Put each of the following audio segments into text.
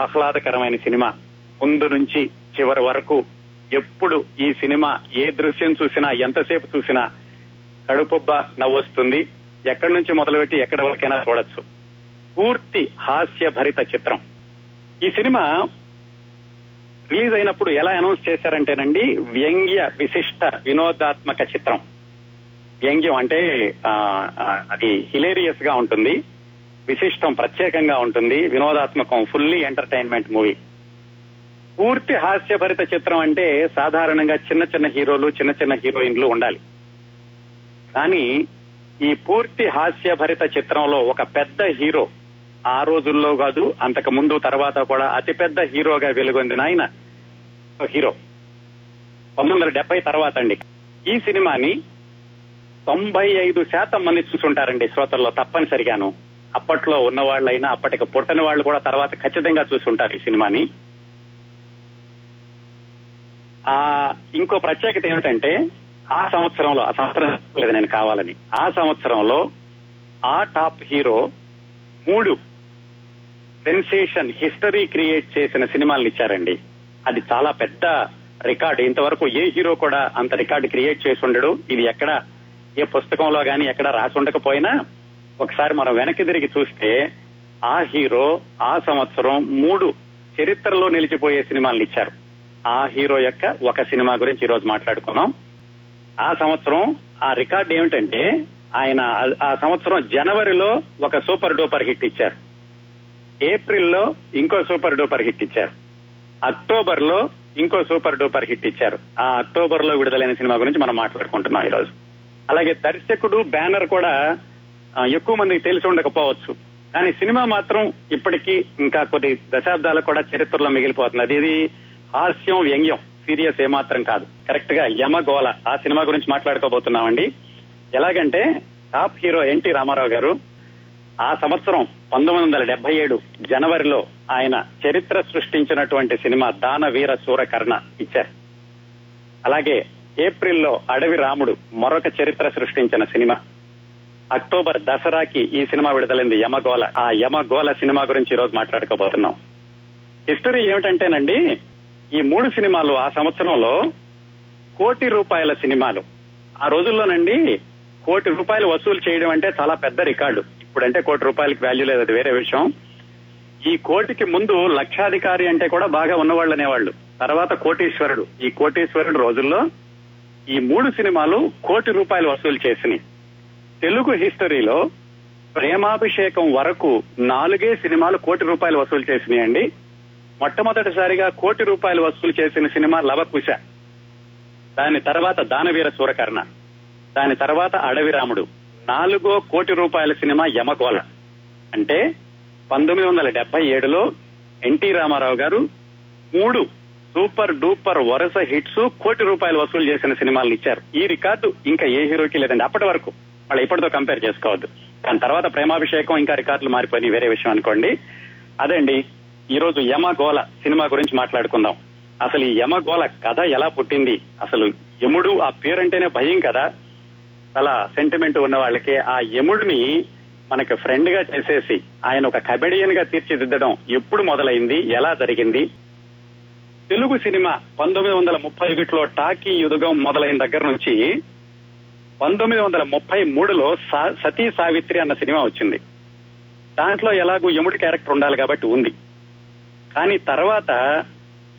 ఆహ్లాదకరమైన సినిమా. ముందు నుంచి చివరి వరకు ఎప్పుడు ఈ సినిమా ఏ దృశ్యం చూసినా ఎంతసేపు చూసినా కడుపుబ్బ నవ్వొస్తుంది. ఎక్కడి నుంచి మొదలుపెట్టి ఎక్కడి వరకైనా చూడొచ్చు. పూర్తి హాస్యభరిత చిత్రం. ఈ సినిమా రిలీజ్ అయినప్పుడు ఎలా అనౌన్స్ చేశారంటేనండి వ్యంగ్య విశిష్ట వినోదాత్మక చిత్రం. వ్యంగ్యం అంటే ఆ, అది హిలేరియస్గా ఉంటుంది. విశిష్టం ప్రత్యేకంగా ఉంటుంది. వినోదాత్మకం ఫుల్లీ ఎంటర్టైన్మెంట్ మూవీ పూర్తి హాస్యభరిత చిత్రం అంటే సాధారణంగా చిన్న చిన్న హీరోలు చిన్న చిన్న హీరోయిన్లు ఉండాలి. కానీ ఈ పూర్తి హాస్యభరిత చిత్రంలో ఒక పెద్ద హీరో ఆ రోజుల్లో కాదు అంతకు ముందు తర్వాత కూడా అతిపెద్ద హీరోగా వెలుగొందిన ఆయన హీరో. పంతొమ్మిది వందల డెబ్బై తర్వాత అండి. ఈ సినిమాని తొంభై ఐదు శాతం మంది చూసుంటారండి శ్రోతల్లో తప్పనిసరిగాను. అప్పట్లో ఉన్న వాళ్ళైనా అప్పటికి పుట్టని వాళ్ళు కూడా తర్వాత ఖచ్చితంగా చూసుంటారు ఈ సినిమాని. ఆ ఇంకో ప్రత్యేకత ఏమిటంటే ఆ సంవత్సరంలో ఆ సంవత్సరం లేదు నేను కావాలని ఆ సంవత్సరంలో ఆ టాప్ హీరో మూడు సెన్సేషన్ హిస్టరీ క్రియేట్ చేసిన సినిమాలను ఇచ్చారండి. అది చాలా పెద్ద రికార్డు. ఇంతవరకు ఏ హీరో కూడా అంత రికార్డు క్రియేట్ చేసి ఉండడు. ఇది ఎక్కడ ఏ పుస్తకంలో గాని ఎక్కడ రాసి ఉండకపోయినా ఒకసారి మనం వెనక్కి తిరిగి చూస్తే ఆ హీరో ఆ సంవత్సరం మూడు చరిత్రలో నిలిచిపోయే సినిమాలను ఇచ్చారు. ఆ హీరో యొక్క ఒక సినిమా గురించి ఈరోజు మాట్లాడుకున్నాం. ఆ సంవత్సరం ఆ రికార్డు ఏమిటంటే ఆయన ఆ- సంవత్సరం జనవరిలో ఒక సూపర్ డూపర్ హిట్ ఇచ్చారు. ఏప్రిల్లో ఇంకో సూపర్ డూపర్ హిట్ ఇచ్చారు. అక్టోబర్లో ఇంకో సూపర్ డూపర్ హిట్ ఇచ్చారు. ఆ అక్టోబర్లో విడుదలైన సినిమా గురించి మనం మాట్లాడుకుంటున్నాం ఈ రోజు అలాగే దర్శకుడు బ్యానర్ కూడా ఎక్కువ మందికి తెలిసి ఉండకపోవచ్చు. కానీ సినిమా మాత్రం ఇప్పటికీ ఇంకా కొన్ని దశాబ్దాలు కూడా చరిత్రలో మిగిలిపోతుంది. అది ఇది హాస్యం వ్యంగ్యం సీరియస్ ఏమాత్రం కాదు. కరెక్ట్గా యమగోళ ఆ సినిమా గురించి మాట్లాడుకోబోతున్నామండి. ఎలాగంటే టాప్ హీరో ఎన్టీ రామారావు గారు ఆ సంవత్సరం పంతొమ్మిది వందల డెబ్బై ఏడు జనవరిలో ఆయన చరిత్ర సృష్టించినటువంటి సినిమా దాన వీర సూరకర్ణ ఇచ్చారు. అలాగే ఏప్రిల్లో అడవి రాముడు మరొక చరిత్ర సృష్టించిన సినిమా అక్టోబర్ దసరాకి ఈ సినిమా విడుదలైంది యమగోల ఆ యమగోల సినిమా గురించి ఈరోజు మాట్లాడుకోబోతున్నాం. హిస్టరీ ఏమిటంటేనండి ఈ మూడు సినిమాలు ఆ సంవత్సరంలో కోటి రూపాయల సినిమాలు. ఆ రోజుల్లోనండి కోటి రూపాయలు వసూలు చేయడం అంటే చాలా పెద్ద రికార్డు. ఇప్పుడంటే కోటి రూపాయలకి వాల్యూ లేదు అది వేరే విషయం. ఈ కోటికి ముందు లక్షాధికారి అంటే కూడా బాగా ఉన్నవాళ్ళు అనేవాళ్ళు. తర్వాత కోటీశ్వరుడు. ఈ కోటీశ్వరుడు రోజుల్లో ఈ మూడు సినిమాలు కోటి రూపాయలు వసూలు చేసినాయి. తెలుగు హిస్టరీలో ప్రేమాభిషేకం వరకు నాలుగే సినిమాలు కోటి రూపాయలు వసూలు చేసినాయండి. మొట్టమొదటిసారిగా కోటి రూపాయలు వసూలు చేసిన సినిమా లవకుశ. దాని తర్వాత దానవీర సూరకర్ణ. దాని తర్వాత అడవి రాముడు. నాలుగో కోటి రూపాయల సినిమా యమగోళ. అంటే పంతొమ్మిది వందల డెబ్బై ఏడులో ఎన్టీ రామారావు గారు మూడు సూపర్ డూపర్ వరుస హిట్స్ కోటి రూపాయలు వసూలు చేసిన సినిమాలను ఇచ్చారు. ఈ రికార్డు ఇంకా ఏ హీరోకి లేదండి. అప్పటి వరకు వాళ్ళు ఇప్పటితో కంపేర్ చేసుకోవద్దు. దాని తర్వాత ప్రేమాభిషేకం ఇంకా రికార్డులు మారిపోయినాయి వేరే విషయం అనుకోండి. అదండి ఈ రోజు యమగోళ సినిమా గురించి మాట్లాడుకుందాం. అసలు ఈ యమగోళ కథ ఎలా పుట్టింది? అసలు యముడు ఆ పేరంటేనే భయం కదా? చాలా సెంటిమెంట్ ఉన్న వాళ్ళకి ఆ యముడిని మనకి ఫ్రెండ్గా చేసేసి ఆయన ఒక కబెడియన్గా తీర్చిదిద్దడం ఎప్పుడు మొదలైంది? ఎలా జరిగింది? తెలుగు సినిమా పంతొమ్మిది వందల ముప్పై ఒకటిలో టాకీ యుధగం మొదలైన దగ్గర నుంచి పంతొమ్మిది వందల ముప్పై మూడులో సా- సతీ సావిత్రి అన్న సినిమా వచ్చింది. దాంట్లో ఎలాగూ యముడి క్యారెక్టర్ ఉండాలి కాబట్టి ఉంది. కానీ తర్వాత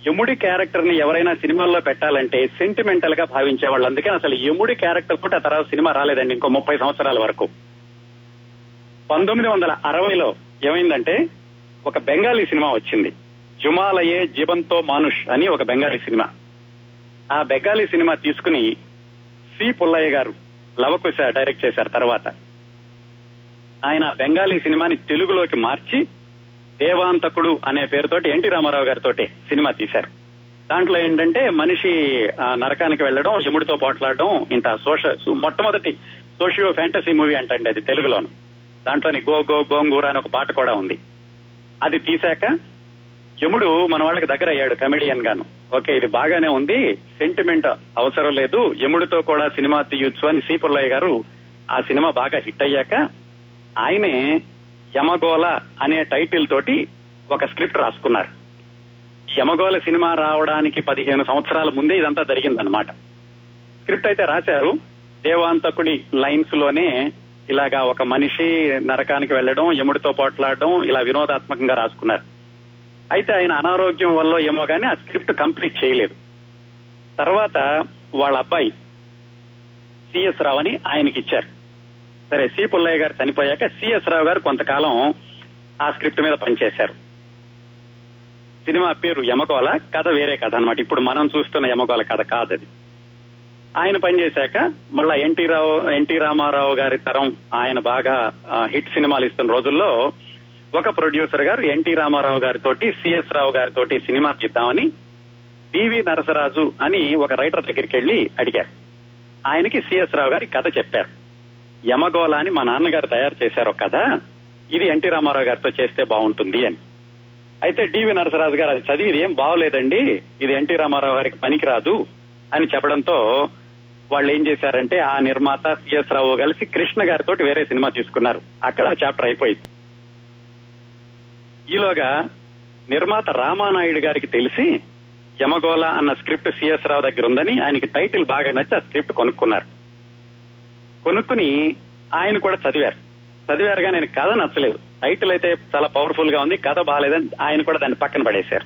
యముడి క్యారెక్టర్ని ఎవరైనా సినిమాల్లో పెట్టాలంటే సెంటిమెంటల్గా భావించేవాళ్ళు అందుకే అసలు యముడి క్యారెక్టర్ కూడా ఆ తర్వాత సినిమా రాలేదండి ఇంకో ముప్పై సంవత్సరాల వరకు. పంతొమ్మిది వందల అరవైలో ఏమైందంటే ఒక బెంగాలీ సినిమా వచ్చింది. జుమాలయే జీవంతో మానుష్ అని ఒక బెంగాలీ సినిమా. ఆ బెంగాలీ సినిమా తీసుకుని సి పుల్లయ్య గారు లవకుశ డైరెక్ట్ చేశారు తర్వాత. ఆయన బెంగాలీ సినిమాని తెలుగులోకి మార్చి దేవాంతకుడు అనే పేరుతోటి ఎన్టీ రామారావు గారితో సినిమా తీశారు. దాంట్లో ఏంటంటే మనిషి నరకానికి వెళ్ళడం యముడితో పోట్లాడడం ఇంత సోష మొట్టమొదటి సోషియో ఫ్యాంటసీ మూవీ అంటండి అది తెలుగులోను. దాంట్లోని గో గో గోంగూర అని ఒక పాట కూడా ఉంది. అది తీశాక యముడు మన వాళ్ళకి దగ్గర అయ్యాడు కమెడియన్ గాను. ఓకే ఇది బాగానే ఉంది. సెంటిమెంట్ అవసరం లేదు. యముడితో కూడా సినిమా తీయొచ్చు అని సి పుల్లయ్య గారు ఆ సినిమా బాగా హిట్ అయ్యాక ఆయనే యమగోళ అనే టైటిల్ తోటి ఒక స్క్రిప్ట్ రాసుకున్నారు. యమగోళ సినిమా రావడానికి పదిహేను సంవత్సరాల ముందే ఇదంతా జరిగిందనమాట స్క్రిప్ట్ అయితే రాశారు. దేవాంతకుడి లైన్స్లోనే ఇలాగా ఒక మనిషి నరకానికి వెళ్ళడం యముడితో పోట్లాడడం ఇలా వినోదాత్మకంగా రాసుకున్నారు. అయితే ఆయన అనారోగ్యం వల్ల ఏమో కానీ ఆ స్క్రిప్ట్ కంప్లీట్ చేయలేదు. తర్వాత వాళ్ళ అబ్బాయి సిఎస్ రావు అని ఆయనకి ఇచ్చారు. సరే సి పుల్లయ్య గారు చనిపోయాక సిఎస్ రావు గారు కొంతకాలం ఆ స్క్రిప్ట్ మీద పనిచేశారు. సినిమా పేరు యమకోల కథ వేరే కథ అన్నమాట. ఇప్పుడు మనం చూస్తున్న యమకోల కథ కాదు అది. ఆయన పనిచేశాక మళ్ళా ఎన్టీ రావు ఎన్టీ రామారావు గారి తరం ఆయన బాగా హిట్ సినిమాలు ఇస్తున్న రోజుల్లో ఒక ప్రొడ్యూసర్ గారు ఎన్టీ రామారావు గారితో సిఎస్ రావు గారితో సినిమా తీద్దామని పివి నరసరాజు అని ఒక రైటర్ దగ్గరికి వెళ్ళి అడిగారు. ఆయనకి సిఎస్ రావు గారి కథ చెప్పారు. యమగోళ అని మా నాన్నగారు తయారు చేశారు ఒక కథ ఇది ఎన్టీ రామారావు గారితో చేస్తే బాగుంటుంది అని. అయితే డివి నరసరాజు గారు అది చదివి ఇది ఏం బాగోలేదండి ఇది ఎన్టీ రామారావు గారికి పనికిరాదు అని చెప్పడంతో వాళ్ళు ఏం చేశారంటే ఆ నిర్మాత సిఎస్ రావు కలిసి కృష్ణ గారితో వేరే సినిమా తీసుకున్నారు. అక్కడ చాప్టర్ అయిపోయింది. ఈలోగా నిర్మాత రామానాయుడు గారికి తెలిసి యమగోళ అన్న స్క్రిప్ట్ సిఎస్ రావు దగ్గర ఉందని ఆయనకి టైటిల్ బాగా నచ్చి ఆ స్క్రిప్ట్ కొనుక్కున్నారు. కొనుక్కుని ఆయన కూడా చదివారు. చదివారుగా నేను కథ నచ్చలేదు. టైటిల్ అయితే చాలా పవర్ఫుల్గా ఉంది కథ బాగాలేదని ఆయన కూడా దాన్ని పక్కన పడేశారు.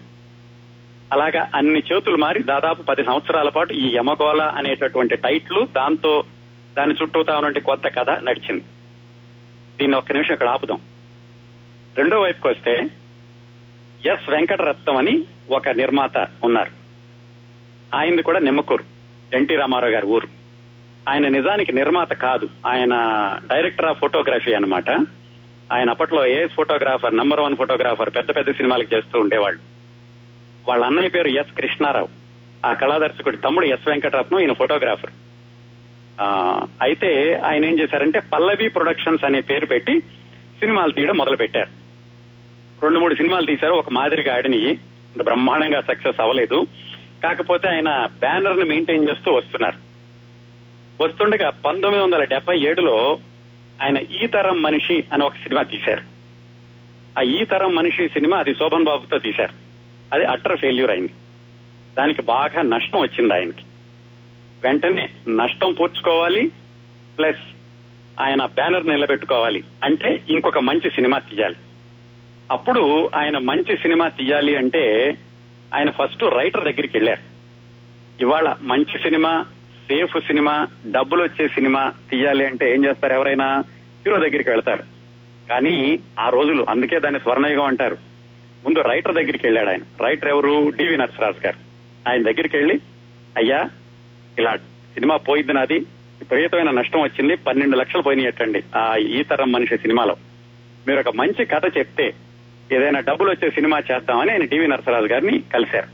అలాగా అన్ని చేతులు మారి దాదాపు పది సంవత్సరాల పాటు ఈ యమగోళ అనేటటువంటి టైటిల్ దాంతో దాని చుట్టూతా ఉన్నటువంటి కొత్త కథ నడిచింది. దీన్ని ఒక్క నిమిషం ఇక్కడ ఆపుదాం. రెండో వైపుకి వస్తే ఎస్ వెంకటరత్నం అని ఒక నిర్మాత ఉన్నారు. ఆయనది కూడా నిమ్మకూరు ఎన్టీ రామారావు గారి ఊరు. ఆయన నిజానికి నిర్మాత కాదు ఆయన డైరెక్టర్ ఆఫ్ ఫోటోగ్రఫీ అన్నమాట. ఆయన అప్పట్లో ఏ ఫోటోగ్రాఫర్ నంబర్ వన్ ఫోటోగ్రాఫర్ పెద్ద పెద్ద సినిమాలకు చేస్తూ ఉండేవాళ్ళు. వాళ్ళ అన్నయ్య పేరు ఎస్ కృష్ణారావు. ఆ కళాదర్శకుడి తమ్ముడు ఎస్ వెంకటరత్నం ఈయన ఫోటోగ్రాఫర్. అయితే ఆయన ఏం చేశారంటే పల్లవి ప్రొడక్షన్స్ అనే పేరు పెట్టి సినిమాలు తీయడం మొదలు పెట్టారు రెండు మూడు సినిమాలు తీశారు. ఒక మాదిరిగా ఆడిని. బ్రహ్మాండంగా సక్సెస్ అవ్వలేదు. కాకపోతే ఆయన బ్యానర్ని మెయింటైన్ చేస్తూ వస్తున్నారు. వస్తుండగా పంతొమ్మిది వందల డెబ్బై ఏడులో ఆయన ఈ తరం మనిషి అని ఒక సినిమా తీశారు. ఆ ఈ తరం మనిషి సినిమా అది శోభన్ బాబుతో తీశారు. అది అటర్ ఫెయిల్యూర్ అయింది. దానికి బాగా నష్టం వచ్చింది ఆయనకి. వెంటనే నష్టం పూడ్చుకోవాలి ప్లస్ ఆయన బ్యానర్ నిలబెట్టుకోవాలి. అంటే ఇంకొక మంచి సినిమా తీయాలి. అప్పుడు ఆయన మంచి సినిమా తీయాలి అంటే ఆయన ఫస్ట్ రైటర్ దగ్గరికి వెళ్ళారు. ఇవాళ మంచి సినిమా సేఫ్ సినిమా డబ్బులు వచ్చే సినిమా తీయాలి అంటే ఏం చేస్తారు ఎవరైనా? హీరో దగ్గరికి వెళ్తారు. కానీ ఆ రోజులు అందుకే దాన్ని స్వర్ణయుగం అంటారు. ముందు రైటర్ దగ్గరికి వెళ్ళాడు ఆయన. రైటర్ ఎవరు? డివి నరసరాజు గారు. ఆయన దగ్గరికి వెళ్ళి అయ్యా ఇలా సినిమా పోయింది నాది. విపరీతమైన నష్టం వచ్చింది. పన్నెండు లక్షలు పోయినాయటండి ఆ ఈ తరం మనిషి సినిమాలో. మీరు ఒక మంచి కథ చెప్తే ఏదైనా డబ్బులు వచ్చే సినిమా చేద్దామని ఆయన టీవీ నరసరాజు గారిని కలిశారు.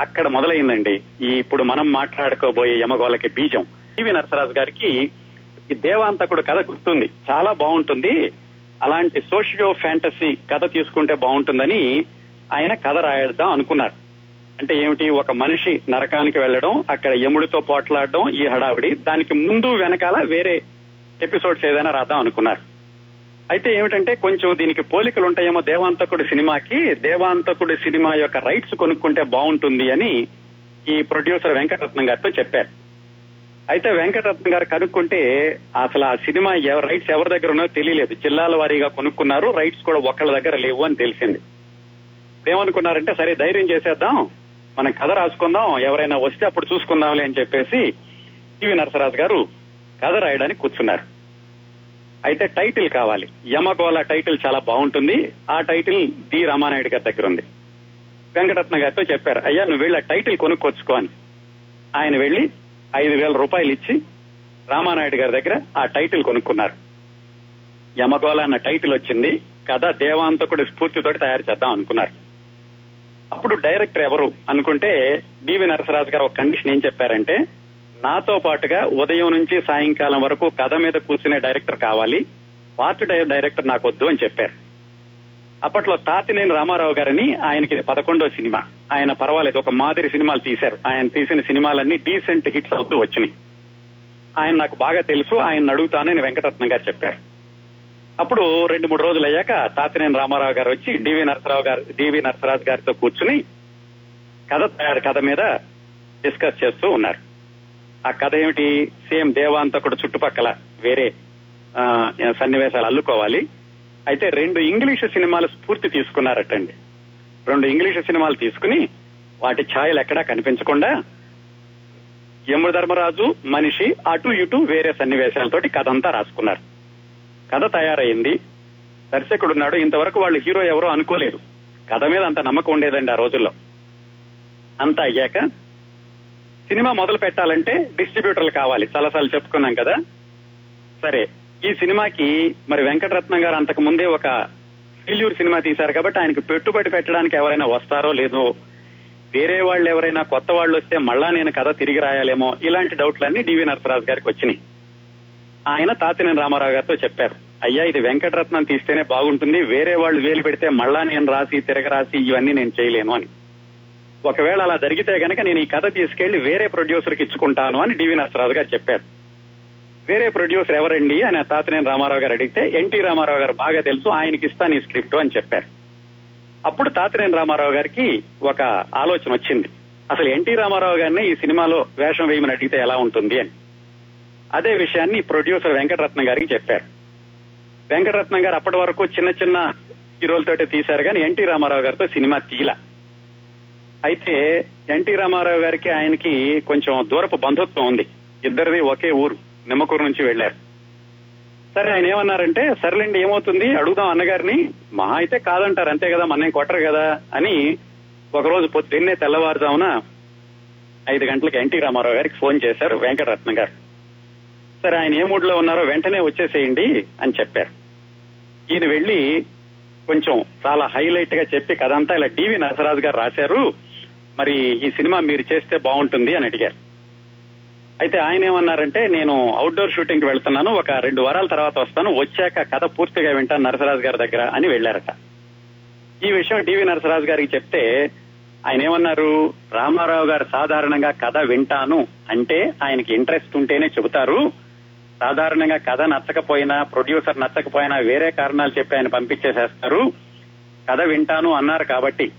అక్కడ మొదలైందండి. ఈ ఇప్పుడు మనం మాట్లాడుకోబోయే యమగోళకి బీజం. టీవీ నరసరాజు గారికి ఈ దేవాంతకుడు కథ గుర్తుంది. చాలా బాగుంటుంది. అలాంటి సోషియో ఫ్యాంటసీ కథ తీసుకుంటే బాగుంటుందని ఆయన కథ రాయడం అనుకున్నారు. అంటే ఏమిటి? ఒక మనిషి నరకానికి వెళ్ళడం అక్కడ యముడితో పోట్లాడడం ఈ హడావిడి. దానికి ముందు వెనకాల వేరే ఎపిసోడ్స్ ఏదైనా రాద్దాం అనుకున్నారు. అయితే ఏమిటంటే కొంచెం దీనికి పోలికలు ఉంటాయేమో దేవాంతకుడి సినిమాకి. దేవాంతకుడి సినిమా యొక్క రైట్స్ కొనుక్కుంటే బాగుంటుంది అని ఈ ప్రొడ్యూసర్ వెంకటరత్నం గారితో చెప్పారు. అయితే వెంకటరత్నం గారు కనుక్కుంటే అసలు ఆ సినిమా రైట్స్ ఎవరి దగ్గర ఉన్నాయో తెలియలేదు. జిల్లాల వారీగా కొనుక్కున్నారు. రైట్స్ కూడా ఒకళ్ళ దగ్గర లేవు అని తెలిసింది. ఏమనుకున్నారంటే సరే ధైర్యం చేసేద్దాం. మనం కథ రాసుకుందాం. ఎవరైనా వస్తే అప్పుడు చూసుకుందాంలే అని చెప్పేసి టీవీ నరసరాజు గారు కథ రాయడానికి కూర్చున్నారు. అయితే టైటిల్ కావాలి. యమగోళ టైటిల్ చాలా బాగుంటుంది. ఆ టైటిల్ డి రామానాయుడు గారి దగ్గర ఉంది. వెంకటరత్న గారితో చెప్పారు అయ్యా నువ్వు వెళ్ళి ఆ టైటిల్ కొనుక్కొచ్చుకో అని. ఆయన వెళ్ళి ఐదు వేల రూపాయలు ఇచ్చి రామానాయుడు గారి దగ్గర ఆ టైటిల్ కొనుక్కున్నారు. యమగోళ అన్న టైటిల్ వచ్చింది. కథ దేవాంతకుడి స్ఫూర్తితోటి తయారు చేద్దాం అనుకున్నారు. అప్పుడు డైరెక్టర్ ఎవరు అనుకుంటే డివి నరసరాజు గారు ఒక కండిషన్ ఏం చెప్పారంటే నాతో పాటుగా ఉదయం నుంచి సాయంకాలం వరకు కథ మీద కూర్చునే డైరెక్టర్ కావాలి. పార్ట్ డైరెక్టర్ నాకు వద్దు అని చెప్పారు. అప్పట్లో తాతినేని రామారావు గారని ఆయనకి పదకొండో సినిమా. ఆయన పర్వాలేదు ఒక మాదిరి సినిమాలు తీశారు. ఆయన తీసిన సినిమాలన్నీ డీసెంట్ హిట్స్ అవుతూ వచ్చినాయి. ఆయన నాకు బాగా తెలుసు ఆయన అడుగుతానని వెంకటరత్నం గారు చెప్పారు. అప్పుడు రెండు మూడు రోజులు అయ్యాక తాతినేని రామారావు గారు వచ్చి డివి నరసరావు గారు డివి నరసరాజు గారితో కూర్చుని కథ తయారు కథ మీద డిస్కస్ చేస్తూ ఉన్నారు. ఆ కథ ఏమిటి? సేమ్ దేవాంతకుడు చుట్టుపక్కల వేరే ఆ, సన్నివేశాలు అల్లుకోవాలి. అయితే రెండు ఇంగ్లీషు సినిమాలు స్ఫూర్తి తీసుకున్నారటండి. రెండు ఇంగ్లీషు సినిమాలు తీసుకుని వాటి ఛాయలు ఎక్కడా కనిపించకుండా యమధర్మరాజు మనిషి అటు ఇటు వేరే సన్నివేశాలతోటి కథ అంతా రాసుకున్నారు. కథ తయారైంది. దర్శకుడు ఉన్నాడు ఇంతవరకు వాళ్ళు హీరో ఎవరో అనుకోలేదు. కథ మీద అంత నమ్మకం ఉండేదండి ఆ రోజుల్లో. అంతా అయ్యాక సినిమా మొదలు పెట్టాలంటే డిస్ట్రిబ్యూటర్లు కావాలి. చాలాసార్లు చెప్పుకున్నాం కదా. సరే ఈ సినిమాకి మరి వెంకటరత్నం గారు అంతకు ముందే ఒక ఫెయిల్యూర్ సినిమా తీశారు కాబట్టి ఆయనకు పెట్టుబడి పెట్టడానికి ఎవరైనా వస్తారో లేదో వేరే వాళ్ళు ఎవరైనా కొత్త వాళ్ళు వస్తే మళ్ళా నేను కథ తిరిగి రాయాలేమో ఇలాంటి డౌట్లన్నీ డివి నరసరాజు గారికి వచ్చినాయి. ఆయన తాతినేని రామారావు గారితో చెప్పారు. అయ్యా ఇది వెంకటరత్నం తీస్తేనే బాగుంటుంది. వేరే వాళ్ళు వేలు పెడితే మళ్ళా నేను రాసి తిరగరాసి ఇవన్నీ నేను చేయలేను అని. ఒకవేళ అలా జరిగితే గనక నేను ఈ కథ తీసుకెళ్ళి వేరే ప్రొడ్యూసర్కి ఇచ్చుకుంటాను అని డివి నరసరాజు గారు చెప్పారు. వేరే ప్రొడ్యూసర్ ఎవరండి అని తాతనేని రామారావు గారు అడిగితే ఎన్టీ రామారావు గారు బాగా తెలుసు ఆయనకి ఇస్తాను ఈ స్క్రిప్ట్ అని చెప్పారు. అప్పుడు తాతనేని రామారావు గారికి ఒక ఆలోచన వచ్చింది. అసలు ఎన్టీ రామారావు గారిని ఈ సినిమాలో వేషం వేయమని అడిగితే ఎలా ఉంటుంది అని. అదే విషయాన్ని ప్రొడ్యూసర్ వెంకటరత్నం గారికి చెప్పారు. వెంకటరత్నం గారు అప్పటి వరకు చిన్న చిన్న హీరోలతోటే తీశారు కానీ ఎన్టీ రామారావు గారితో సినిమా తీలా అయితే ఎన్టీ రామారావు గారికి ఆయనకి కొంచెం దూరపు బంధుత్వం ఉంది. ఇద్దరిది ఒకే ఊరు నిమ్మకూరు నుంచి వెళ్ళారు సరే ఆయన ఏమన్నారంటే సర్లేండి ఏమవుతుంది? అడుగుదాం అన్నగారిని. మా అయితే కాదంటారు అంతే కదా మన కొట్టరు కదా అని ఒకరోజు పొద్దున్నే తెల్లవారుజామున ఐదు గంటలకు ఎన్టీ రామారావు గారికి ఫోన్ చేశారు వెంకటరత్న గారు. సరే ఆయన ఏ మూడ్లో ఉన్నారో వెంటనే వచ్చేసేయండి అని చెప్పారు. ఈయన వెళ్ళి కొంచెం చాలా హైలైట్గా చెప్పి కదంతా ఇలా టీవీ నరసరాజు గారు రాశారు. మరి ఈ సినిమా మీరు చేస్తే బాగుంటుంది అని అడిగారు. అయితే ఆయన ఏమన్నారంటే నేను అవుట్డోర్ షూటింగ్కి వెళ్తున్నాను ఒక రెండు వారాల తర్వాత వస్తాను వచ్చాక కథ పూర్తిగా వింటాను నరసరాజు గారి దగ్గర అని వెళ్ళారట ఈ విషయం టీవీ నరసరాజు గారికి చెప్తే ఆయన ఏమన్నారు రామారావు గారు సాధారణంగా కథ వింటాను అంటే ఆయనకి ఇంట్రెస్ట్ ఉంటేనే చెబుతారు. సాధారణంగా కథ నచ్చకపోయినా ప్రొడ్యూసర్ నచ్చకపోయినా వేరే కారణాలు చెప్పి ఆయన పంపించేసేస్తారు. కథ వింటాను అన్నారు కాబట్టి.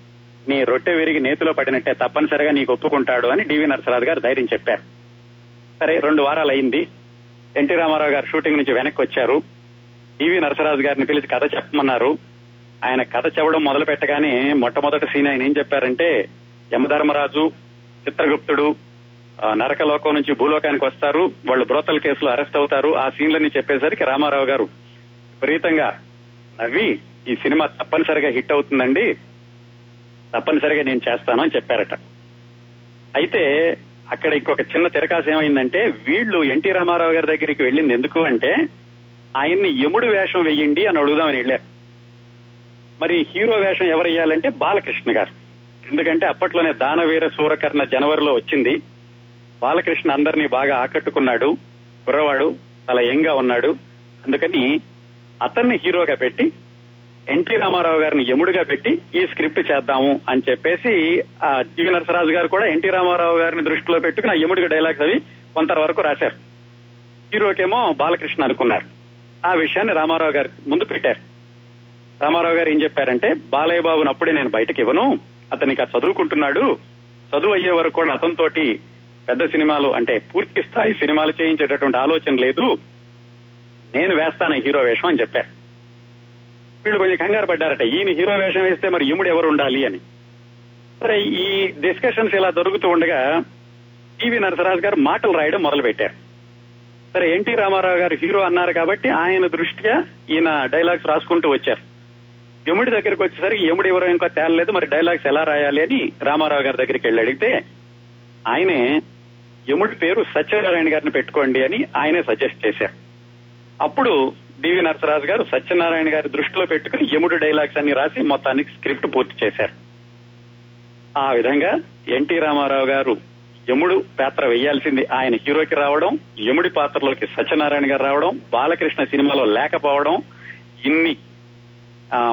నీ రొట్టె విరిగి నేతిలో పడినట్టే తప్పనిసరిగా నీకు ఒప్పుకుంటాడు అని డివి నరసరాజు గారు ధైర్యం చెప్పారు. సరే రెండు వారాలు అయింది ఎన్టీ రామారావు గారు షూటింగ్ నుంచి వెనక్కి వచ్చారు. డివి నరసరాజు గారిని పిలిచి కథ చెప్పమన్నారు. ఆయన కథ చెప్పడం మొదలు పెట్టగానే మొట్టమొదటి సీన్ ఆయన ఏం చెప్పారంటే యమధర్మరాజు చిత్రగుప్తుడు నరకలోకం నుంచి భూలోకానికి వస్తారు. వాళ్ళు బ్రోతల కేసులో అరెస్ట్ అవుతారు. ఆ సీన్లన్నీ చెప్పేసరికి రామారావు గారు విపరీతంగా నవ్వి ఈ సినిమా తప్పనిసరిగా హిట్ అవుతుందండి. తప్పనిసరిగా నేను చేస్తాను అని చెప్పారట. అయితే అక్కడ ఇంకొక చిన్న తిరకాసు ఏమైందంటే వీళ్ళు ఎన్టీ రామారావు గారి దగ్గరికి వెళ్ళింది ఎందుకు అంటే ఆయన్ని యముడు వేషం వెయ్యండి అని అడుగుదామని వెళ్ళారు. మరి హీరో వేషం ఎవరు వేయాలంటే బాలకృష్ణ గారు. ఎందుకంటే అప్పట్లోనే దానవీర సూరకర్ణ జనవరిలో వచ్చింది. బాలకృష్ణ అందరినీ బాగా ఆకట్టుకున్నాడు కుర్రవాడు చాలా యంగా ఉన్నాడు. అందుకని అతన్ని హీరోగా పెట్టి ఎన్టీ రామారావు గారిని యముడిగా పెట్టి ఈ స్క్రిప్ట్ చేద్దాము అని చెప్పేసి ఆ జీవి నరసరాజు గారు కూడా ఎన్టీ రామారావు గారిని దృష్టిలో పెట్టుకుని ఆ యముడిగా డైలాగ్స్ అవి కొంతవరకు రాశారు. హీరోకేమో బాలకృష్ణ అనుకున్నారు. ఆ విషయాన్ని రామారావు గారి ముందు పెట్టారు. రామారావు గారు ఏం చెప్పారంటే బాలయ్య బాబును అప్పుడే నేను బయటకు ఇవ్వను. అతనికి ఆ చదువుకుంటున్నాడు. చదువు అయ్యే వరకు కూడా అతనితోటి పెద్ద సినిమాలు అంటే పూర్తి స్థాయి సినిమాలు చేయించేటటువంటి ఆలోచన లేదు. నేను వేస్తాను హీరో వేషం అని చెప్పారు. వీళ్ళు కొంచెం కంగారు పడ్డారట. ఈయన హీరో వేషం వేస్తే మరి యముడు ఎవరు ఉండాలి అని. సరే ఈ డిస్కషన్స్ ఇలా జరుగుతూ ఉండగా టీవీ నరసరాజు గారు మాటలు రాయడం మొదలు పెట్టారు సరే ఎన్టీ రామారావు గారు హీరో అన్నారు కాబట్టి ఆయన దృష్ట్యా ఈయన డైలాగ్స్ రాసుకుంటూ వచ్చారు. యముడి దగ్గరికి వచ్చేసరికి యముడు ఎవరో ఇంకా తేలలేదు. మరి డైలాగ్స్ ఎలా రాయాలి అని రామారావు గారి దగ్గరికి వెళ్ళి అడిగితే ఆయనే యముడి పేరు సత్యనారాయణ గారిని పెట్టుకోండి అని ఆయనే సజెస్ట్ చేశారు. అప్పుడు డివి నరసరాజు గారు సత్యనారాయణ గారి దృష్టిలో పెట్టుకుని యముడు డైలాగ్స్ అన్ని రాసి మొత్తానికి స్క్రిప్ట్ పూర్తి చేశారు. ఆ విధంగా ఎన్టీ రామారావు గారు యముడు పాత్ర వేయాల్సింది ఆయన హీరోకి రావడం యముడి పాత్రలోకి సత్యనారాయణ గారు రావడం బాలకృష్ణ సినిమాలో లేకపోవడం ఇన్ని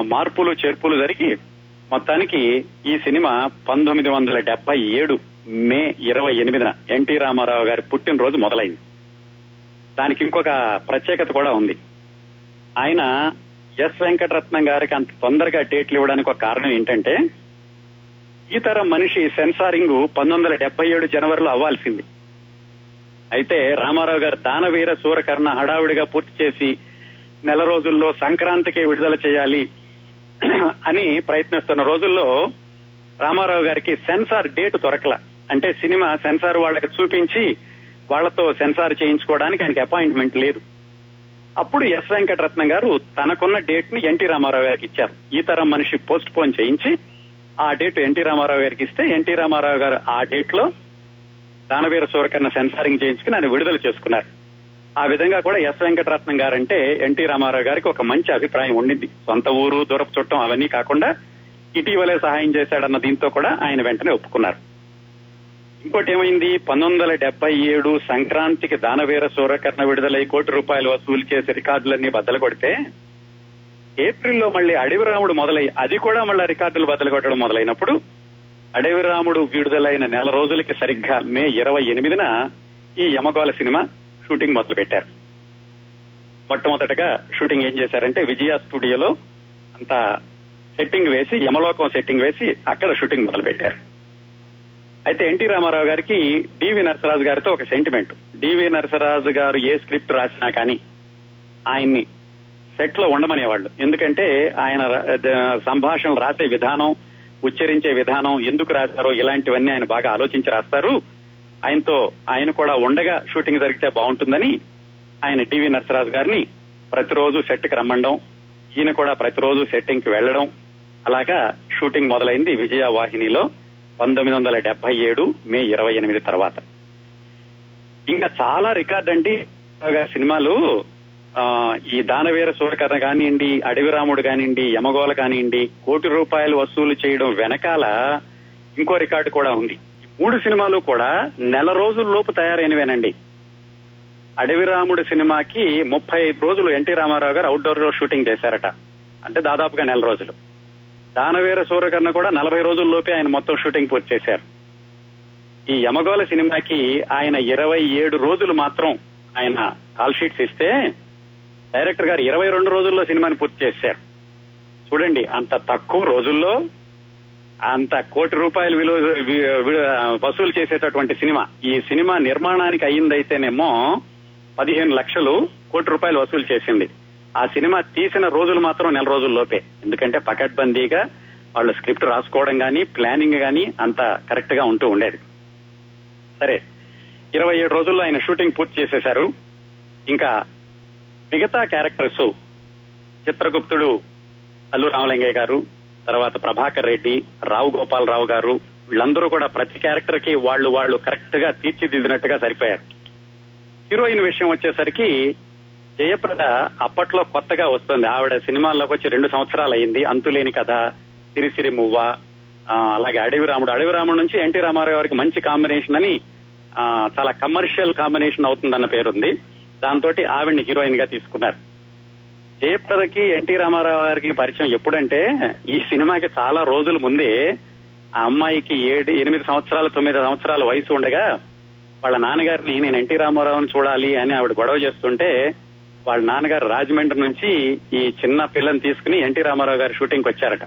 మార్పులు చేర్పులు జరిగి మొత్తానికి ఈ సినిమా పంతొమ్మిది వందల డెబ్బై ఏడు మే ఇరవై ఎనిమిదిన ఎన్టీ రామారావు గారి పుట్టినరోజు మొదలైంది. దానికి ఇంకొక ప్రత్యేకత కూడా ఉంది. ఆయన ఎస్ వెంకటరత్నం గారికి అంత తొందరగా డేట్లు ఇవ్వడానికి ఒక కారణం ఏంటంటే ఈ తరం మనిషి సెన్సారింగ్ పంతొమ్మిది వందల డెబ్బై ఏడు జనవరిలో అవ్వాల్సింది. అయితే రామారావు గారు దానవీర సూరకర్ణ హడావిడిగా పూర్తి చేసి నెల రోజుల్లో సంక్రాంతికి విడుదల చేయాలి అని ప్రయత్నిస్తున్న రోజుల్లో రామారావు గారికి సెన్సార్ డేట్ దొరకల. అంటే సినిమా సెన్సార్ వాళ్ళకి చూపించి వాళ్ళతో సెన్సార్ చేయించుకోవడానికి ఆయనకి అపాయింట్మెంట్ లేదు. అప్పుడు ఎస్ వెంకటరత్నం గారు తనకున్న డేట్ని ఎన్టీ రామారావు గారికి ఇచ్చారు. ఈ తరం మనిషి పోస్ట్ పోన్ చేయించి ఆ డేట్ ఎన్టీ రామారావు గారికి ఇస్తే ఎన్టీ రామారావు గారు ఆ డేట్లో దానవీర సూరకర్ణ సెన్సారింగ్ చేయించుకుని ఆయన విడుదల చేసుకున్నారు. ఆ విధంగా కూడా ఎస్ వెంకటరత్నం గారంటే ఎన్టీ రామారావు గారికి ఒక మంచి అభిప్రాయం ఉండింది. సొంత ఊరు దూరపు చుట్టం అవన్నీ కాకుండా ఇటీవలే సహాయం చేశాడన్న దీంతో కూడా ఆయన వెంటనే ఒప్పుకున్నారు. ఇంకోటి ఏమైంది పంతొమ్మిది వందల డెబ్బై ఏడు సంక్రాంతికి దానవీర సూరకర్ణ విడుదలై కోటి రూపాయలు వసూలు చేసి రికార్డులన్నీ బద్దలు కొడితే ఏప్రిల్లో మళ్ళీ అడవిరాముడు మొదలై అది కూడా మళ్ళీ రికార్డులు బద్దలు కొట్టడం మొదలైనప్పుడు అడవిరాముడు విడుదలైన నెల రోజులకి సరిగ్గా మే ఇరవై ఎనిమిదిన ఈ యమగోళ సినిమా షూటింగ్ మొదలు పెట్టారు మొట్టమొదటగా షూటింగ్ ఏం చేశారంటే విజయ స్టూడియోలో అంత సెట్టింగ్ వేసి యమలోకం సెట్టింగ్ వేసి అక్కడ షూటింగ్ మొదలు పెట్టారు అయితే ఎన్టీ రామారావు గారికి డివి నరసరాజు గారితో ఒక సెంటిమెంట్ డివి నరసరాజు గారు ఏ స్క్రిప్ట్ రాసినా కానీ ఆయన్ని సెట్లో ఉండమనేవాళ్ళు. ఎందుకంటే ఆయన సంభాషణలు రాసే విధానం ఉచ్చరించే విధానం ఎందుకు రాశారో ఇలాంటివన్నీ ఆయన బాగా ఆలోచించి రాస్తారు. ఆయనతో ఆయన కూడా ఉండగా షూటింగ్ జరిగితే బాగుంటుందని ఆయన టీవీ నరసరాజు గారిని ప్రతిరోజు సెట్కి రమ్మండం ఈయన కూడా ప్రతిరోజు సెట్టింగ్కి వెళ్ళడం అలాగా షూటింగ్ మొదలైంది విజయ వాహినిలో పంతొమ్మిది వందల డెబ్బై ఏడు మే ఇరవై ఎనిమిది తర్వాత. ఇంకా చాలా రికార్డ్ అండి. సినిమాలు ఈ దానవీర సూరకథ కానివ్వండి అడవిరాముడు కానివ్వండి యమగోళ కానివ్వండి కోటి రూపాయలు వసూలు చేయడం వెనకాల ఇంకో రికార్డు కూడా ఉంది. మూడు సినిమాలు కూడా నెల రోజుల లోపు తయారైనవేనండి. అడవిరాముడు సినిమాకి ముప్పై ఐదు రోజులు ఎన్టీ రామారావు గారు అవుట్డోర్లో షూటింగ్ చేశారట. అంటే దాదాపుగా నెల రోజులు. దానవీర సూర్యకర్ణ కూడా నలభై రోజుల్లోపే ఆయన మొత్తం షూటింగ్ పూర్తి చేశారు. ఈ యమగోళ సినిమాకి ఆయన ఇరవై ఏడు రోజులు మాత్రం ఆయన కాల్ షీట్స్ ఇస్తే డైరెక్టర్ గారు ఇరవై రెండు రోజుల్లో సినిమాని పూర్తి చేశారు. చూడండి అంత తక్కువ రోజుల్లో అంత కోటి రూపాయలు విలువ వసూలు చేసేటటువంటి సినిమా. ఈ సినిమా నిర్మాణానికి అయ్యిందైతేనేమో పదిహేను లక్షలు కోటి రూపాయలు వసూలు చేసింది. ఆ సినిమా తీసిన రోజులు మాత్రం నెల రోజుల్లోపే ఎందుకంటే పకడ్బందీగా వాళ్ళు స్క్రిప్ట్ రాసుకోవడం కానీ ప్లానింగ్ కానీ అంత కరెక్ట్గా ఉంటూ ఉండేది. సరే ఇరవై ఏడు రోజుల్లో ఆయన షూటింగ్ పూర్తి చేసేశారు. ఇంకా మిగతా క్యారెక్టర్స్ చిత్రగుప్తుడు అల్లు రామలింగయ్య గారు తర్వాత ప్రభాకర్ రెడ్డి రావు గోపాలరావు గారు వీళ్ళందరూ కూడా ప్రతి క్యారెక్టర్కి వాళ్ళు వాళ్ళు కరెక్ట్గా తీర్చిదిద్దినట్టుగా సరిపోయారు. హీరోయిన్ విషయం వచ్చేసరికి జయప్రద అప్పట్లో కొత్తగా వస్తుంది. ఆవిడ సినిమాల్లోకి వచ్చి రెండు సంవత్సరాలు అయింది అంతులేని కథ సిరిసిరి మువ్వ అలాగే అడవి రాముడు. అడవి రాముడు నుంచి ఎన్టీ రామారావు గారికి మంచి కాంబినేషన్ అని చాలా కమర్షియల్ కాంబినేషన్ అవుతుందన్న పేరుంది. దాంతో ఆవిడ్ని హీరోయిన్గా తీసుకున్నారు. జయప్రదకి ఎన్టీ రామారావు గారికి పరిచయం ఎప్పుడంటే ఈ సినిమాకి చాలా రోజుల ముందే ఆ అమ్మాయికి ఏడు ఎనిమిది సంవత్సరాలు తొమ్మిది సంవత్సరాల వయసు ఉండగా వాళ్ళ నాన్నగారిని నేను ఎన్టీ రామారావుని చూడాలి అని ఆవిడ గొడవ చేస్తుంటే వాళ్ళ నాన్నగారు రాజమండ్రి నుంచి ఈ చిన్న పిల్లని తీసుకుని ఎన్టీ రామారావు గారి షూటింగ్ వచ్చారట.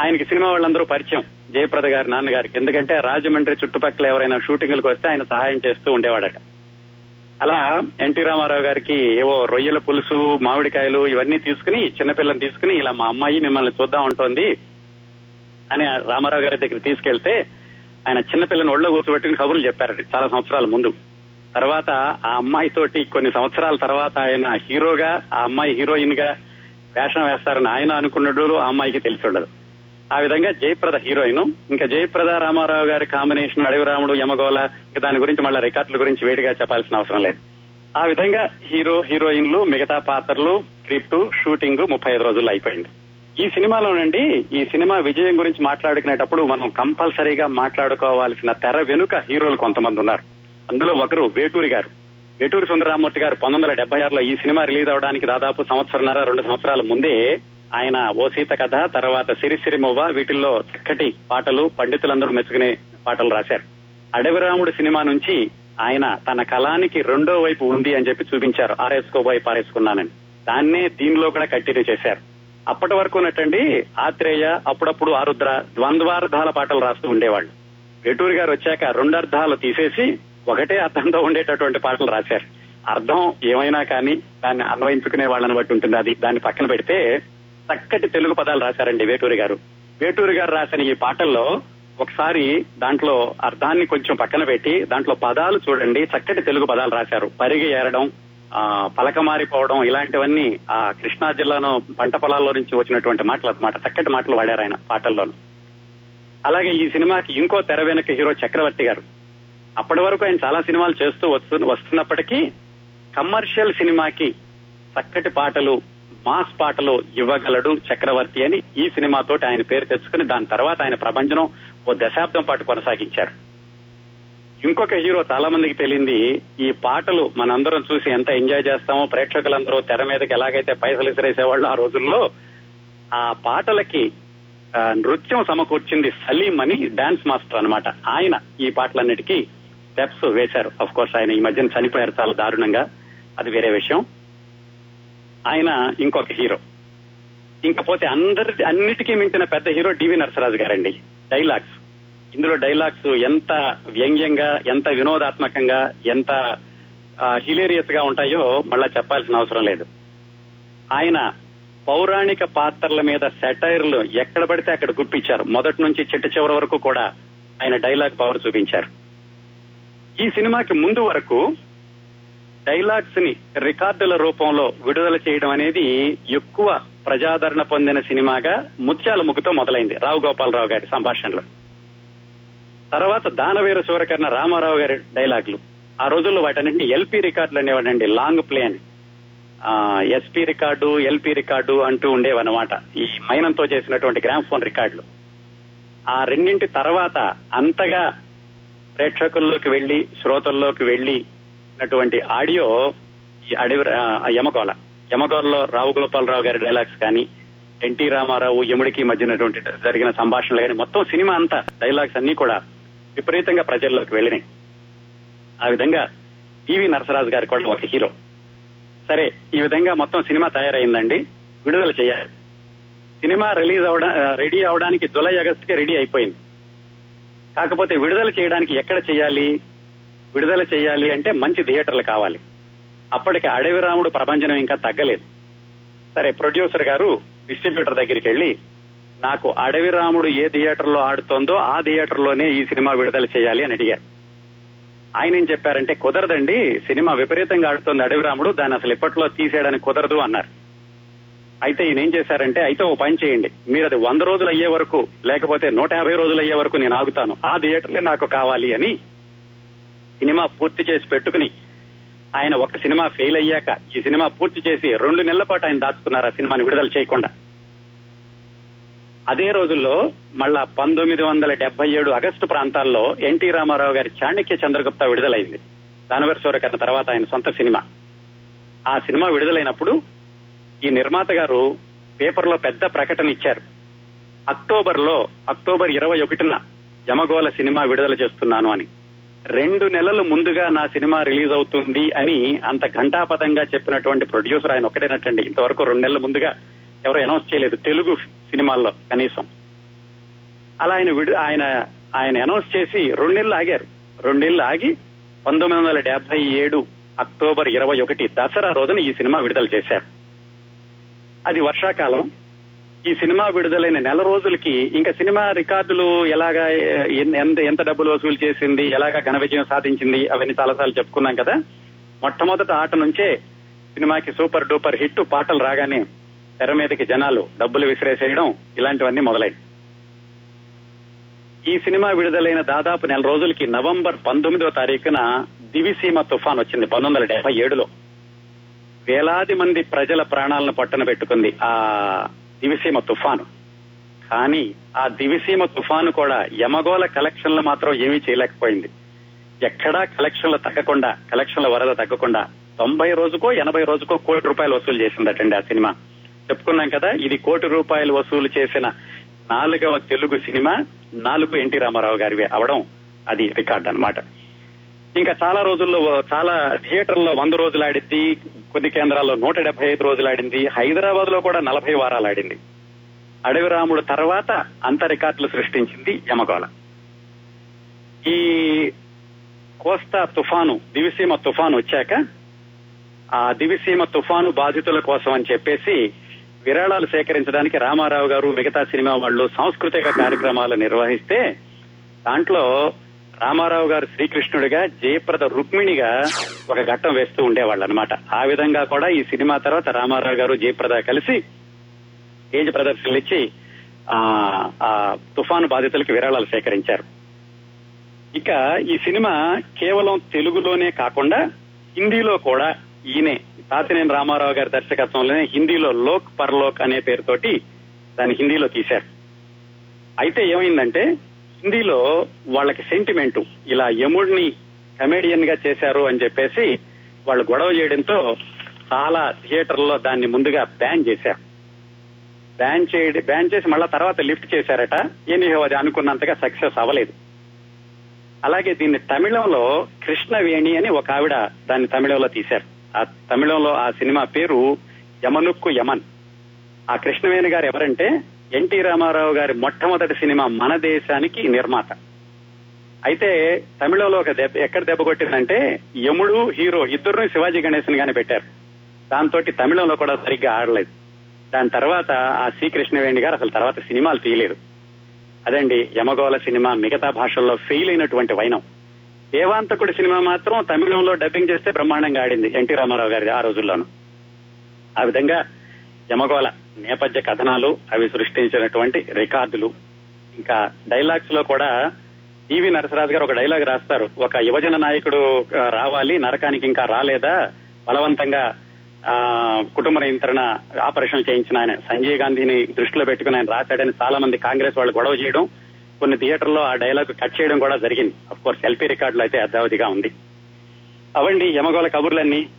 ఆయనకి సినిమా వాళ్ళందరూ పరిచయం. జయప్రద గారి నాన్నగారికి. ఎందుకంటే రాజమండ్రి చుట్టుపక్కల ఎవరైనా షూటింగ్లకు వస్తే ఆయన సహాయం చేస్తూ ఉండేవాడట. అలా ఎన్టీ రామారావు గారికి ఏవో రొయ్యల పులుసు మామిడికాయలు ఇవన్నీ తీసుకుని చిన్నపిల్లని తీసుకుని ఇలా మా అమ్మాయి మిమ్మల్ని చూద్దాం ఉంటుంది అని రామారావు గారి దగ్గర తీసుకెళ్తే ఆయన చిన్నపిల్లని ఒళ్ళో కూర్చోబెట్టుకుని కబుర్లు చెప్పారట చాలా సంవత్సరాల ముందు. తర్వాత ఆ అమ్మాయి తోటి కొన్ని సంవత్సరాల తర్వాత ఆయన హీరోగా ఆ అమ్మాయి హీరోయిన్గా వేషం వేస్తారని ఆయన అనుకున్నట్టు ఆ అమ్మాయికి తెలిసి ఉండదు. ఆ విధంగా జయప్రద హీరోయిన్ ఇంకా జయప్రద రామారావు గారి కాంబినేషన్ అడవిరాముడు యమగోళ ఇంకా దాని గురించి మళ్ళీ రికార్డుల గురించి వేడిగా చెప్పాల్సిన అవసరం లేదు. ఆ విధంగా హీరో హీరోయిన్లు మిగతా పాత్రలు స్క్రిప్ట్ షూటింగ్ ముప్పై ఐదు రోజుల్లో అయిపోయింది. ఈ సినిమాలోనండి ఈ సినిమా విజయం గురించి మాట్లాడుకునేటప్పుడు మనం కంపల్సరీగా మాట్లాడుకోవాల్సిన తెర వెనుక హీరోలు కొంతమంది ఉన్నారు. అందులో ఒకరు వేటూరి గారు. వేటూరి సుందరరామూర్తి గారు పంతొమ్మిది వందల డెబ్బై ఆరులో ఈ సినిమా రిలీజ్ అవడానికి దాదాపు సంవత్సరంన్నర రెండు సంవత్సరాల ముందే ఆయన ఓ సీత కథ తర్వాత సిరిసిరిమువ్వ వీటిల్లో చక్కటి పాటలు పండితులందరూ మెచ్చుకునే పాటలు రాశారు. అడవిరాముడు సినిమా నుంచి ఆయన తన కళానికి రెండో వైపు ఉంది అని చెప్పి చూపించారు. ఆరేసుకోబోయి పారేసుకున్నానని. దాన్నే దీనిలో కూడా కంటిన్యూ చేశారు. అప్పటి వరకు ఉన్నట్టండి ఆత్రేయ అప్పుడప్పుడు ఆరుద్ర ద్వంద్వార్థాల పాటలు రాస్తూ ఉండేవాళ్ళు. వేటూరి గారు వచ్చాక రెండర్థాలు తీసేసి ఒకటే అర్థంతో ఉండేటటువంటి పాటలు రాశారు. అర్థం ఏమైనా కానీ దాన్ని అన్వయించుకునే వాళ్ళని బట్టి ఉంటుంది. అది దాన్ని పక్కన పెడితే చక్కటి తెలుగు పదాలు రాశారండి వేటూరి గారు. వేటూరి గారు రాసిన ఈ పాటల్లో ఒకసారి దాంట్లో అర్థాన్ని కొంచెం పక్కన పెట్టి దాంట్లో పదాలు చూడండి చక్కటి తెలుగు పదాలు రాశారు. పరిగి ఏరడం ఆ పలక మారిపోవడం ఇలాంటివన్నీ ఆ కృష్ణా జిల్లాను పంట పొలాల్లో నుంచి వచ్చినటువంటి మాటలు అన్నమాట. చక్కటి మాటలు వాడారు ఆయన పాటల్లోనూ. అలాగే ఈ సినిమాకి ఇంకో తెర వెనక హీరో చక్రవర్తి గారు. అప్పటి వరకు ఆయన చాలా సినిమాలు చేస్తూ వస్తు వస్తున్నప్పటికీ కమర్షియల్ సినిమాకి చక్కటి పాటలు మాస్ పాటలు ఇవ్వగలడు చక్రవర్తి అని ఈ సినిమాతోటి ఆయన పేరు తెచ్చుకుని దాని తర్వాత ఆయన ప్రపంచం ఓ దశాబ్దం పాటు కొనసాగించారు. ఇంకొక హీరో చాలా మందికి తెలియంది ఈ పాటలు మనందరం చూసి ఎంత ఎంజాయ్ చేస్తామో ప్రేక్షకులందరూ తెర మీదకి ఎలాగైతే పైసలు ఇసిరేసేవాళ్ళు ఆ రోజుల్లో ఆ పాటలకి నృత్యం సమకూర్చింది సలీం అని డాన్స్ మాస్టర్ అన్నమాట. ఆయన ఈ పాటలన్నిటికీ స్టెప్స్ వేశారు. అఫ్ కోర్స్ ఆయన ఈ మధ్యన చనిపోయారు చాలా దారుణంగా. అది వేరే విషయం. ఆయన ఇంకొక హీరో ఇంకపోతే అందరి అన్నిటికీ మించిన పెద్ద హీరో డివి నరసరాజు గారండి. డైలాగ్స్ ఇందులో డైలాగ్స్ ఎంత వ్యంగ్యంగా ఎంత వినోదాత్మకంగా ఎంత హిలేరియస్గా ఉంటాయో మళ్ళా చెప్పాల్సిన అవసరం లేదు. ఆయన పౌరాణిక పాత్రల మీద సెటైర్లు ఎక్కడ పడితే అక్కడ గుప్పించారు. మొదటి నుంచి చిట్ట చివరి వరకు కూడా ఆయన డైలాగ్ పవర్ చూపించారు. ఈ సినిమాకి ముందు వరకు డైలాగ్స్ని రికార్డుల రూపంలో విడుదల చేయడం అనేది ఎక్కువ ప్రజాదరణ పొందిన సినిమాగా ముత్యాల ముగ్గుతో మొదలైంది రావు గోపాలరావు గారి సంభాషణలు. తర్వాత దానవీర సూరకర్ణ రామారావు గారి డైలాగులు. ఆ రోజుల్లో వాటన్నింటినీ ఎల్పి రికార్డులు అనేవాడండి లాంగ్ ప్లే అని. ఎస్పీ రికార్డు ఎల్పి రికార్డు అంటూ ఉండేవన్నమాట. ఈ మైనంతో చేసినటువంటి గ్రామ్ ఫోన్ రికార్డులు. ఆ రెండింటి తర్వాత అంతగా ప్రేక్షకుల్లోకి వెళ్ళి శ్రోతల్లోకి వెళ్ళి అటువంటి ఆడియో ఈ అడవి ఆ, యమగోళ. యమగోళలో రావు గోపాలరావు గారి డైలాగ్స్ కానీ ఎన్టీ రామారావు యముడికి మధ్యనటువంటి జరిగిన సంభాషణలు కానీ మొత్తం సినిమా అంతా డైలాగ్స్ అన్ని కూడా విపరీతంగా ప్రజల్లోకి వెళ్ళినాయి. ఆ విధంగా పివి నరసరాజు గారి కూడా ఒక హీరో. సరే ఈ విధంగా మొత్తం సినిమా తయారైందండి. విడుదల చేయాలి. సినిమా రిలీజ్ అవడా రెడీ అవడానికి జులై ఆగస్ట్కి రెడీ అయిపోయింది. కాకపోతే విడుదల చేయడానికి ఎక్కడ చేయాలి? విడుదల చేయాలి అంటే మంచి థియేటర్లు కావాలి. అప్పటికి అడవి రాముడు ప్రపంచం ఇంకా తగ్గలేదు. సరే ప్రొడ్యూసర్ గారు డిస్ట్రిబ్యూటర్ దగ్గరికి వెళ్ళి నాకు అడవి రాముడు ఏ థియేటర్లో ఆడుతోందో ఆ థియేటర్లోనే ఈ సినిమా విడుదల చేయాలి అని అడిగారు. ఆయన ఏం చెప్పారంటే కుదరదండి సినిమా విపరీతంగా ఆడుతోంది అడవి రాముడు దాన్ని అసలు ఇప్పట్లో తీసేయడానికి కుదరదు అన్నారు. అయితే ఈయన ఏం చేశారంటే అయితే ఓ పని చేయండి. మీరు అది వంద రోజులు అయ్యే వరకు లేకపోతే నూట యాభై రోజులు అయ్యే వరకు నేను ఆగుతాను. ఆ థియేటర్లే నాకు కావాలి అని సినిమా పూర్తి చేసి పెట్టుకుని ఆయన ఒక సినిమా ఫెయిల్ అయ్యాక ఈ సినిమా పూర్తి చేసి రెండు నెలల పాటు ఆయన దాచుకున్నారు ఆ సినిమాని విడుదల చేయకుండా. అదే రోజుల్లో మళ్ళా పంతొమ్మిది వందల డెబ్బై ఏడు ఆగస్టు ప్రాంతాల్లో ఎన్టీ రామారావు గారి చాణక్య చంద్రగుప్త విడుదలైంది. దానవర సూరకర్ణ తర్వాత ఆయన సొంత సినిమా. ఆ సినిమా విడుదలైనప్పుడు ఈ నిర్మాత గారు పేపర్లో పెద్ద ప్రకటన ఇచ్చారు. అక్టోబర్లో అక్టోబర్ ఇరవై ఒకటిన యమగోళ సినిమా విడుదల చేస్తున్నాను అని. రెండు నెలలు ముందుగా నా సినిమా రిలీజ్ అవుతుంది అని అంత ఘంటాపథంగా చెప్పినటువంటి ప్రొడ్యూసర్ ఆయన ఒకటేనటండి. ఇంతవరకు రెండు నెలల ముందుగా ఎవరు అనౌన్స్ చేయలేదు. తెలుగు సినిమాల్లో కనీసం. అలా ఆయన విడు ఆయన ఆయన అనౌన్స్ చేసి రెండు నెలలు ఆగారు. రెండు నెలలు ఆగి పంతొమ్మిది వందల డెబ్బై ఏడు అక్టోబర్ ఇరవై ఒకటి దసరా రోజున ఈ సినిమా విడుదల చేశారు. అది వర్షాకాలం. ఈ సినిమా విడుదలైన నెల రోజులకి ఇంకా సినిమా రికార్డులు ఎలాగా ఎంత ఎంత డబ్బులు వసూలు చేసింది ఎలాగా ఘన విజయం సాధించింది అవన్నీ చాలాసార్లు చెప్పుకున్నాం కదా. మొట్టమొదటి ఆట నుంచే సినిమాకి సూపర్ డూపర్ హిట్ పాటలు రాగానే తెర మీదకి జనాలు డబ్బులు విసిరేసేయడం ఇలాంటివన్నీ మొదలై ఈ సినిమా విడుదలైన దాదాపు నెల రోజులకి నవంబర్ పంతొమ్మిదవ తారీఖున దివిసీమ తుఫాన్ వచ్చింది పంతొమ్మిది వందల డెబ్బై ఏడులో. వేలాది మంది ప్రజల ప్రాణాలను పట్టన పెట్టుకుంది ఆ దివిసీమ తుఫాను. కానీ ఆ దివిసీమ తుఫాను కూడా యమగోళ కలెక్షన్లు మాత్రం ఏమీ చేయలేకపోయింది. ఎక్కడా కలెక్షన్లు తగ్గకుండా కలెక్షన్ల వరద తగ్గకుండా తొంభై రోజుకో ఎనభై రోజుకో కోటి రూపాయలు వసూలు చేసిందటండి ఆ సినిమా. చెప్పుకున్నాం కదా ఇది కోటి రూపాయలు వసూలు చేసిన నాలుగవ తెలుగు సినిమా నాలుగు ఎన్టీ రామారావు గారివి అవడం అది రికార్డ్ అన్నమాట. ఇంకా చాలా రోజుల్లో చాలా థియేటర్లో వంద రోజులు ఆడిద్ది కొన్ని కేంద్రాల్లో నూట డెబ్బై ఐదు రోజులు ఆడింది. హైదరాబాద్లో కూడా నలభై వారాలు ఆడింది. అడవి రాముడు తర్వాత అంత రికార్డులు సృష్టించింది యమగోళ. ఈ కోస్తా తుఫాను దివిసీమ తుఫాను వచ్చాక ఆ దివిసీమ తుఫాను బాధితుల కోసం అని చెప్పేసి విరాళాలు సేకరించడానికి రామారావు గారు మిగతా సినిమా వాళ్ళు సాంస్కృతిక కార్యక్రమాలు నిర్వహిస్తే దాంట్లో రామారావు గారు శ్రీకృష్ణుడిగా జయప్రద రుక్మిణిగా ఒక ఘట్టం వేస్తూ ఉండేవాళ్ళు అనమాట ఆ విధంగా కూడా ఈ సినిమా తర్వాత రామారావు గారు జయప్రద కలిసి స్టేజ్ ప్రదర్శనలు ఇచ్చి ఆ ఆ తుఫాను బాధితులకు విరాళాలు సేకరించారు. ఇక ఈ సినిమా కేవలం తెలుగులోనే కాకుండా హిందీలో కూడా ఈయనే. తాతినేని రామారావు గారి దర్శకత్వంలోనే హిందీలో లోక్ పర్లోక్ అనే పేరుతోటి దాన్ని హిందీలో తీశారు. అయితే ఏమైందంటే హిందీలో వాళ్ళకి సెంటిమెంట్ ఇలా యముడిని కమేడియన్గా చేశారు అని చెప్పేసి వాళ్ళు గొడవ చేయడంతో చాలా థియేటర్లో దాన్ని ముందుగా బ్యాన్ చేశారు. బ్యాన్ చేయడం బ్యాన్ చేసి మళ్ళా తర్వాత లిఫ్ట్ చేశారట. ఎనీహో అది అనుకున్నంతగా సక్సెస్ అవ్వలేదు. అలాగే దీన్ని తమిళంలో కృష్ణవేణి అని ఒక ఆవిడ దాన్ని తమిళంలో తీశారు. ఆ తమిళంలో ఆ సినిమా పేరు యమనుక్కు యమన్. ఆ కృష్ణవేణి గారు ఎవరంటే ఎన్టీ రామారావు గారి మొట్టమొదటి సినిమా మన దేశానికి నిర్మాత. అయితే తమిళంలో ఒక దెబ్బ ఎక్కడ దెబ్బ కొట్టిందంటే యముడు హీరో ఇద్దరు శివాజీ గణేశన్ గానే పెట్టారు. దాంతో తమిళంలో కూడా సరిగ్గా ఆడలేదు. దాని తర్వాత ఆ శ్రీకృష్ణవేణి గారు అసలు తర్వాత సినిమాలు తీయలేదు. అదండి యమగోళ సినిమా మిగతా భాషల్లో ఫెయిల్ అయినటువంటి వైనం. దేవాంతకుడి సినిమా మాత్రం తమిళంలో డబ్బింగ్ చేస్తే బ్రహ్మాండంగా ఆడింది ఎన్టీ రామారావు గారి ఆ రోజుల్లోనూ. ఆ విధంగా యమగోళ నేపథ్య కథనాలు అవి సృష్టించినటువంటి రికార్డులు. ఇంకా డైలాగ్స్లో కూడా ఈవి నరసరాజు గారు ఒక డైలాగ్ రాస్తారు. ఒక యువజన నాయకుడు రావాలి నరకానికి ఇంకా రాలేదా? బలవంతంగా ఆ కుటుంబ నియంత్రణ ఆపరేషన్ చేయించిన ఆయన సంజయ్ గాంధీని దృష్టిలో పెట్టుకుని ఆయన రాశాడని చాలా మంది కాంగ్రెస్ వాళ్ళు గొడవ చేయడం కొన్ని థియేటర్లో ఆ డైలాగ్ కట్ చేయడం కూడా జరిగింది. అఫ్ కోర్స్ ఎల్పీ రికార్డులో అయితే అద్దావధిగా ఉంది. అవండి యమగోళ కబుర్లన్నీ.